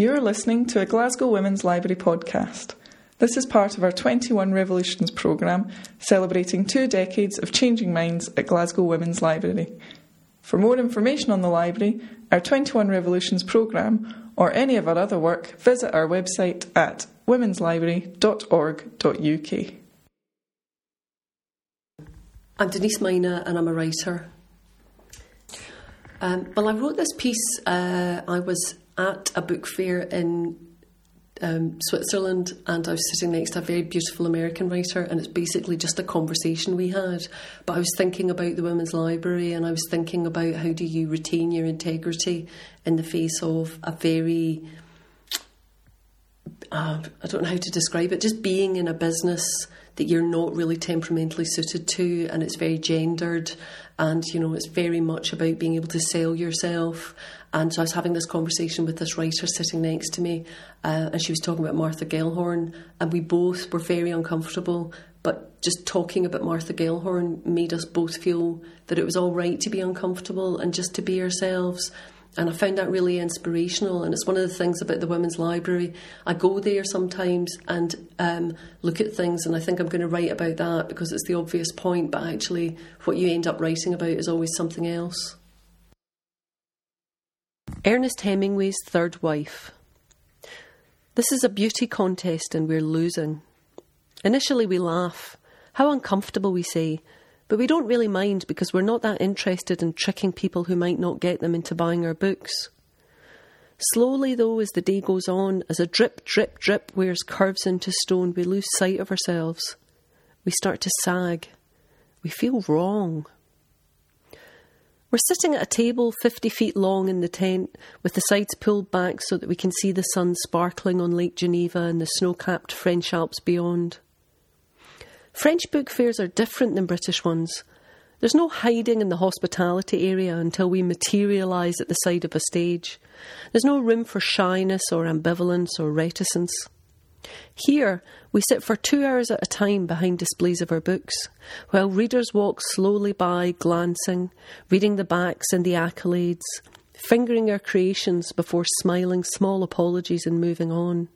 You're listening to a Glasgow Women's Library podcast. This is part of our 21 Revolutions programme, celebrating two decades of changing minds at Glasgow Women's Library. For more information on the library, our 21 Revolutions programme, or any of our other work, visit our website at womenslibrary.org.uk. I'm Denise Mina and I'm a writer. Um, well, I wrote this piece. Uh, I was at a book fair in um, Switzerland and I was sitting next to a very beautiful American writer, and it's basically just a conversation we had. But I was thinking about the Women's Library and I was thinking about how do you retain your integrity in the face of a very uh, I don't know how to describe it, just being in a business that you're not really temperamentally suited to and it's very gendered and you know it's very much about being able to sell yourself. And so I was having this conversation with this writer sitting next to me uh, and she was talking about Martha Gellhorn and we both were very uncomfortable but just talking about Martha Gellhorn made us both feel that it was all right to be uncomfortable and just to be ourselves and I found that really inspirational. And it's one of the things about the Women's Library. I go there sometimes and um, look at things, and I think I'm going to write about that because it's the obvious point, but actually, what you end up writing about is always something else. Ernest Hemingway's Third Wife. This is a beauty contest, and we're losing. Initially, we laugh. How uncomfortable, we say. But we don't really mind because we're not that interested in tricking people who might not get them into buying our books. Slowly, though, as the day goes on, as a drip, drip, drip wears curves into stone, we lose sight of ourselves. We start to sag. We feel wrong. We're sitting at a table 50 feet long in the tent, with the sides pulled back so that we can see the sun sparkling on Lake Geneva and the snow capped French Alps beyond. French book fairs are different than British ones. There's no hiding in the hospitality area until we materialise at the side of a stage. There's no room for shyness or ambivalence or reticence. Here, we sit for two hours at a time behind displays of our books, while readers walk slowly by, glancing, reading the backs and the accolades, fingering our creations before smiling small apologies and moving on.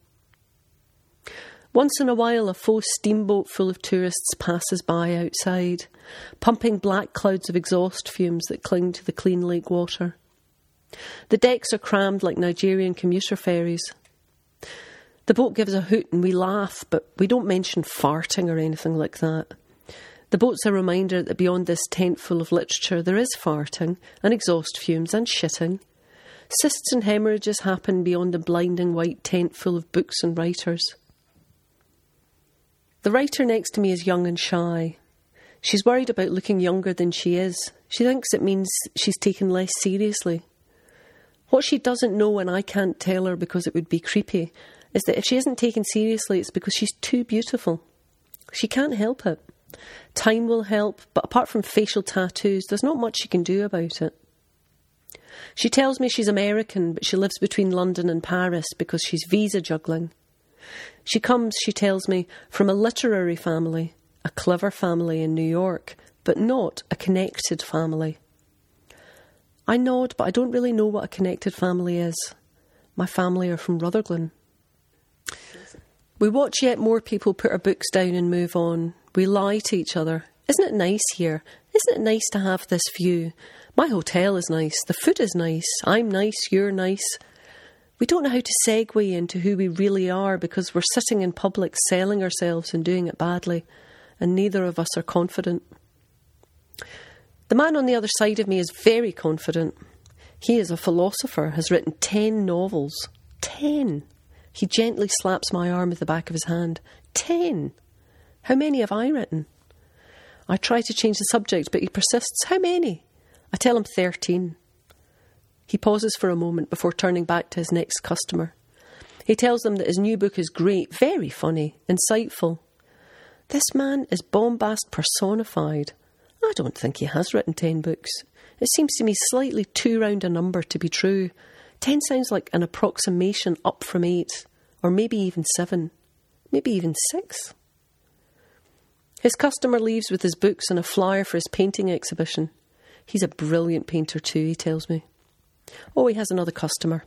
Once in a while, a faux steamboat full of tourists passes by outside, pumping black clouds of exhaust fumes that cling to the clean lake water. The decks are crammed like Nigerian commuter ferries. The boat gives a hoot and we laugh, but we don't mention farting or anything like that. The boat's a reminder that beyond this tent full of literature, there is farting and exhaust fumes and shitting. Cysts and hemorrhages happen beyond a blinding white tent full of books and writers. The writer next to me is young and shy. She's worried about looking younger than she is. She thinks it means she's taken less seriously. What she doesn't know, and I can't tell her because it would be creepy, is that if she isn't taken seriously, it's because she's too beautiful. She can't help it. Time will help, but apart from facial tattoos, there's not much she can do about it. She tells me she's American, but she lives between London and Paris because she's visa juggling. She comes, she tells me, from a literary family, a clever family in New York, but not a connected family. I nod, but I don't really know what a connected family is. My family are from Rutherglen. We watch yet more people put our books down and move on. We lie to each other. Isn't it nice here? Isn't it nice to have this view? My hotel is nice. The food is nice. I'm nice. You're nice. We don't know how to segue into who we really are because we're sitting in public selling ourselves and doing it badly, and neither of us are confident. The man on the other side of me is very confident. He is a philosopher, has written ten novels. Ten! He gently slaps my arm with the back of his hand. Ten! How many have I written? I try to change the subject, but he persists. How many? I tell him thirteen. He pauses for a moment before turning back to his next customer. He tells them that his new book is great, very funny, insightful. This man is bombast personified. I don't think he has written ten books. It seems to me slightly too round a number to be true. Ten sounds like an approximation up from eight, or maybe even seven, maybe even six. His customer leaves with his books and a flyer for his painting exhibition. He's a brilliant painter, too, he tells me. Oh, he has another customer.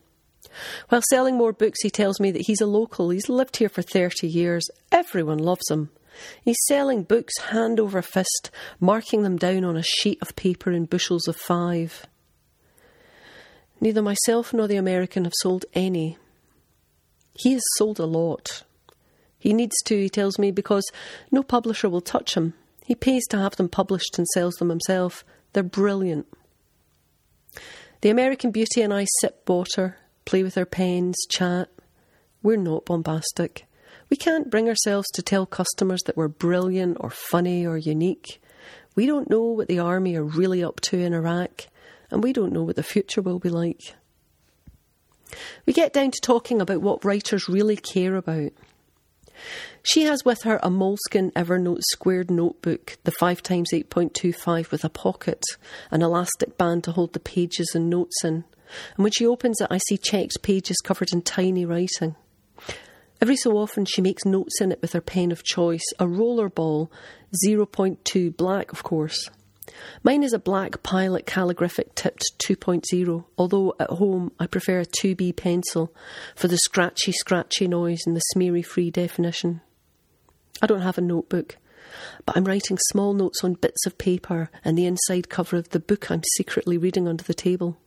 While selling more books, he tells me that he's a local. He's lived here for 30 years. Everyone loves him. He's selling books hand over fist, marking them down on a sheet of paper in bushels of five. Neither myself nor the American have sold any. He has sold a lot. He needs to, he tells me, because no publisher will touch him. He pays to have them published and sells them himself. They're brilliant. The American beauty and I sip water, play with our pens, chat. We're not bombastic. We can't bring ourselves to tell customers that we're brilliant or funny or unique. We don't know what the army are really up to in Iraq, and we don't know what the future will be like. We get down to talking about what writers really care about. She has with her a Moleskine Evernote squared notebook, the 5 times 8.25 with a pocket, an elastic band to hold the pages and notes in. And when she opens it, I see checked pages covered in tiny writing. Every so often, she makes notes in it with her pen of choice, a roller ball, 0.2 black, of course. Mine is a black pilot calligraphic tipped 2.0, although at home I prefer a 2B pencil for the scratchy, scratchy noise and the smeary free definition. I don't have a notebook, but I'm writing small notes on bits of paper and the inside cover of the book I'm secretly reading under the table.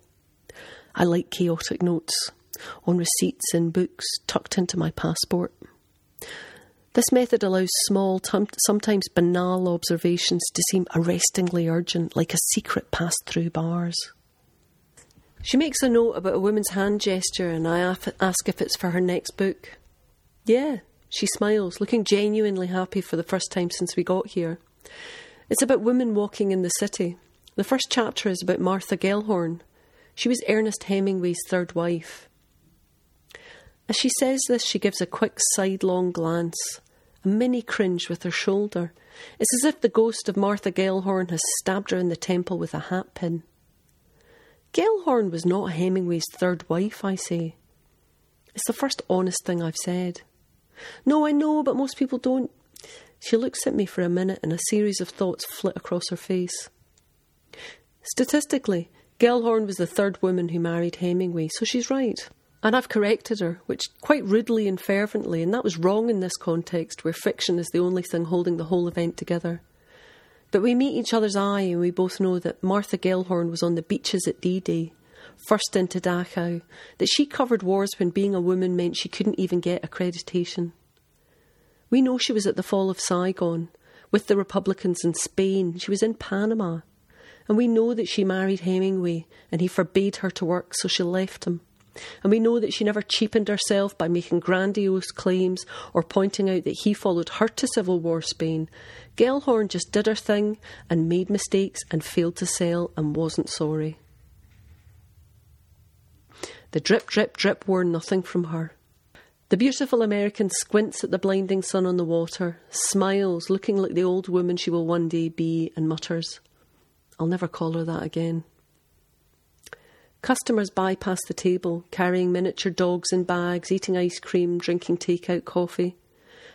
I like chaotic notes on receipts in books tucked into my passport. This method allows small, sometimes banal observations to seem arrestingly urgent, like a secret passed through bars. She makes a note about a woman's hand gesture, and I ask if it's for her next book. Yeah, she smiles, looking genuinely happy for the first time since we got here. It's about women walking in the city. The first chapter is about Martha Gellhorn. She was Ernest Hemingway's third wife. As she says this, she gives a quick sidelong glance, a mini cringe with her shoulder. It's as if the ghost of Martha Gellhorn has stabbed her in the temple with a hat pin. Gellhorn was not Hemingway's third wife, I say. It's the first honest thing I've said. No, I know, but most people don't. She looks at me for a minute and a series of thoughts flit across her face. Statistically, Gellhorn was the third woman who married Hemingway, so she's right. And I've corrected her, which quite rudely and fervently, and that was wrong in this context where fiction is the only thing holding the whole event together. But we meet each other's eye and we both know that Martha Gellhorn was on the beaches at D Day, first into Dachau, that she covered wars when being a woman meant she couldn't even get accreditation. We know she was at the fall of Saigon, with the Republicans in Spain, she was in Panama. And we know that she married Hemingway and he forbade her to work, so she left him. And we know that she never cheapened herself by making grandiose claims or pointing out that he followed her to Civil War Spain. Gellhorn just did her thing and made mistakes and failed to sell and wasn't sorry. The drip, drip, drip wore nothing from her. The beautiful American squints at the blinding sun on the water, smiles, looking like the old woman she will one day be, and mutters, I'll never call her that again. Customers bypass the table, carrying miniature dogs in bags, eating ice cream, drinking takeout coffee.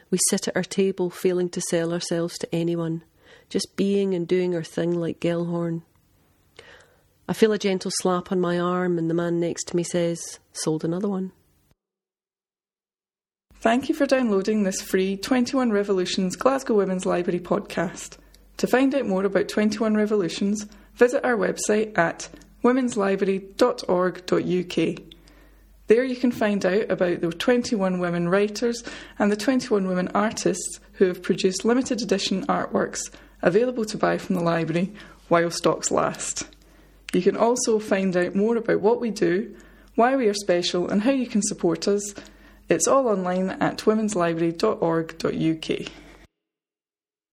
We sit at our table, failing to sell ourselves to anyone, just being and doing our thing like Gellhorn. I feel a gentle slap on my arm, and the man next to me says, Sold another one. Thank you for downloading this free 21 Revolutions Glasgow Women's Library podcast. To find out more about 21 Revolutions, visit our website at womenslibrary.org.uk. There you can find out about the 21 women writers and the 21 women artists who have produced limited edition artworks available to buy from the library while stocks last. You can also find out more about what we do, why we are special, and how you can support us. It's all online at womenslibrary.org.uk.